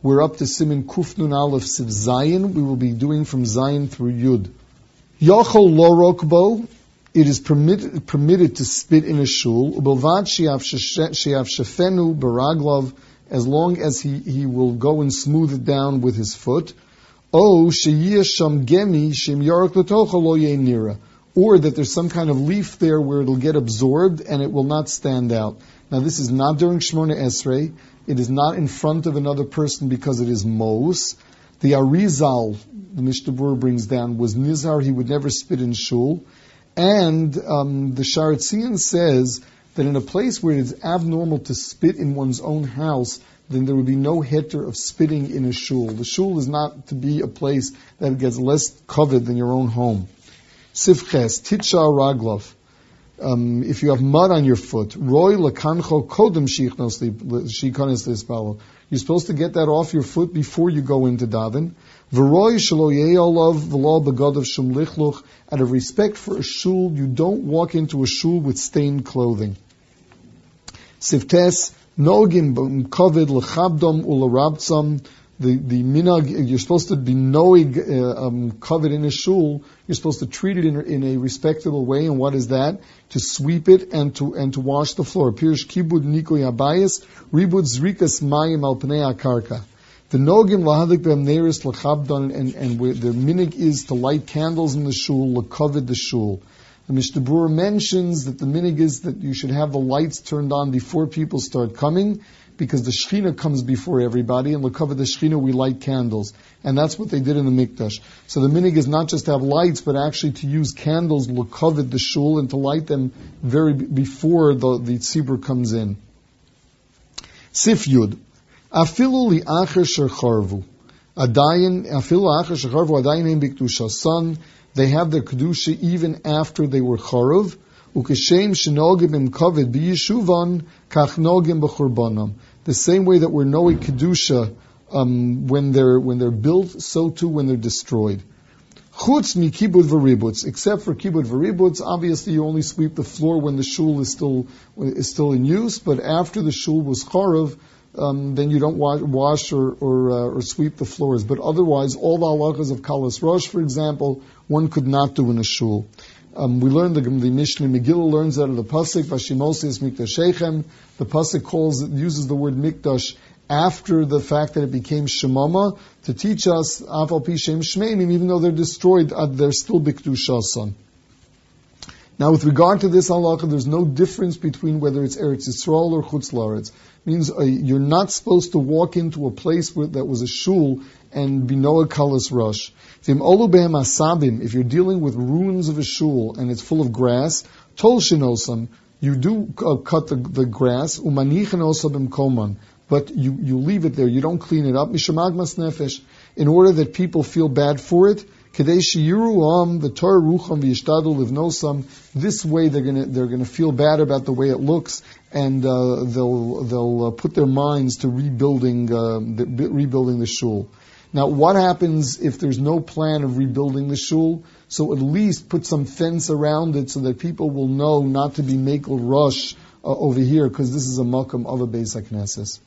We're up to Siman Kufnun Aleph Siv Zayin. We will be doing from Zayin through Yud. Yochol lo rokbo. It is permitted, permitted to spit in a shul. Ubelvad shiaf shefenu baraglov. As long as he, he will go and smooth it down with his foot. Oh, o sheyiyah sham gemi shem yorok letocha lo nira. Or that there's some kind of leaf there where it'll get absorbed and it will not stand out. Now this is not during Shmona Esrei. It is not in front of another person because it is Mos. The Arizal, the Mishnah brings down, was Nizar, he would never spit in shul. And um, the Sharetzian says that in a place where it is abnormal to spit in one's own house, then there would be no heter of spitting in a shul. The shul is not to be a place that gets less covered than your own home. Sifches, Titcha Raglov um, if you have mud on your foot, roy lakancho kodem shikonis You're supposed to get that off your foot before you go into daven. V'roy shelo ye'olav v'lo begadav shum lichluch. Out of respect for a shul, you don't walk into a shul with stained clothing. Siftes nogim kovid lechabdom ularabtzam the the minag you're supposed to be knowing uh, um, covered in a shul. You're supposed to treat it in, in a respectable way. And what is that? To sweep it and to and to wash the floor. Pirish kibud niko yabayis ribud zrikas mayim al akarka. The nogim lahadik neris lachabdon and and the minig is to light candles in the shul, cover the shul. The Mishnah mentions that the minig is that you should have the lights turned on before people start coming, because the Shechina comes before everybody, and cover the Shechina we light candles. And that's what they did in the Mikdash. So the minig is not just to have lights, but actually to use candles, cover the shul, and to light them very before the, the tzibur comes in. Sif Yud. Afilu li acher shercharvu. Adayin, afilu acher shercharvu, adayin im bikdusha. Son, they have their kedusha even after they were charv. Ukeshem shenogim im biyeshuvan kach nogim b'churbanam. The same way that we're knowing kedusha um, when they're when they're built, so too when they're destroyed. Chutz v'ributs. Except for kibud v'ributs, obviously you only sweep the floor when the shul is still is still in use. But after the shul was charav, um, then you don't wash, wash or or, uh, or, sweep the floors. But otherwise, all the halachas of kalas rosh, for example, one could not do in a shul. Um, we learned the, the Mishnah Megillah learns out of the pasuk Vashimosis Mikdashechem. The pasuk calls uses the word Mikdash after the fact that it became Shemama to teach us Afal Pishem Shmeimim, even though they're destroyed, uh, they're still Bikdushasan. Now, with regard to this halacha, there's no difference between whether it's Eretz Yisrael or Chutz Laretz. Means uh, you're not supposed to walk into a place where, that was a shul and be Noah Kalas Rush. If you're dealing with ruins of a shul and it's full of grass, tol shinosam, you do uh, cut the, the grass, umanichin koman, but you, you leave it there, you don't clean it up, mishamagmas nefesh, in order that people feel bad for it, the Torah rucham v'yishtadu livnosam. This way, they're gonna they're gonna feel bad about the way it looks, and uh, they'll they'll uh, put their minds to rebuilding uh, the, rebuilding the shul. Now, what happens if there's no plan of rebuilding the shul? So at least put some fence around it so that people will know not to be makel rush uh, over here because this is a makam of a Beis HaKnesses.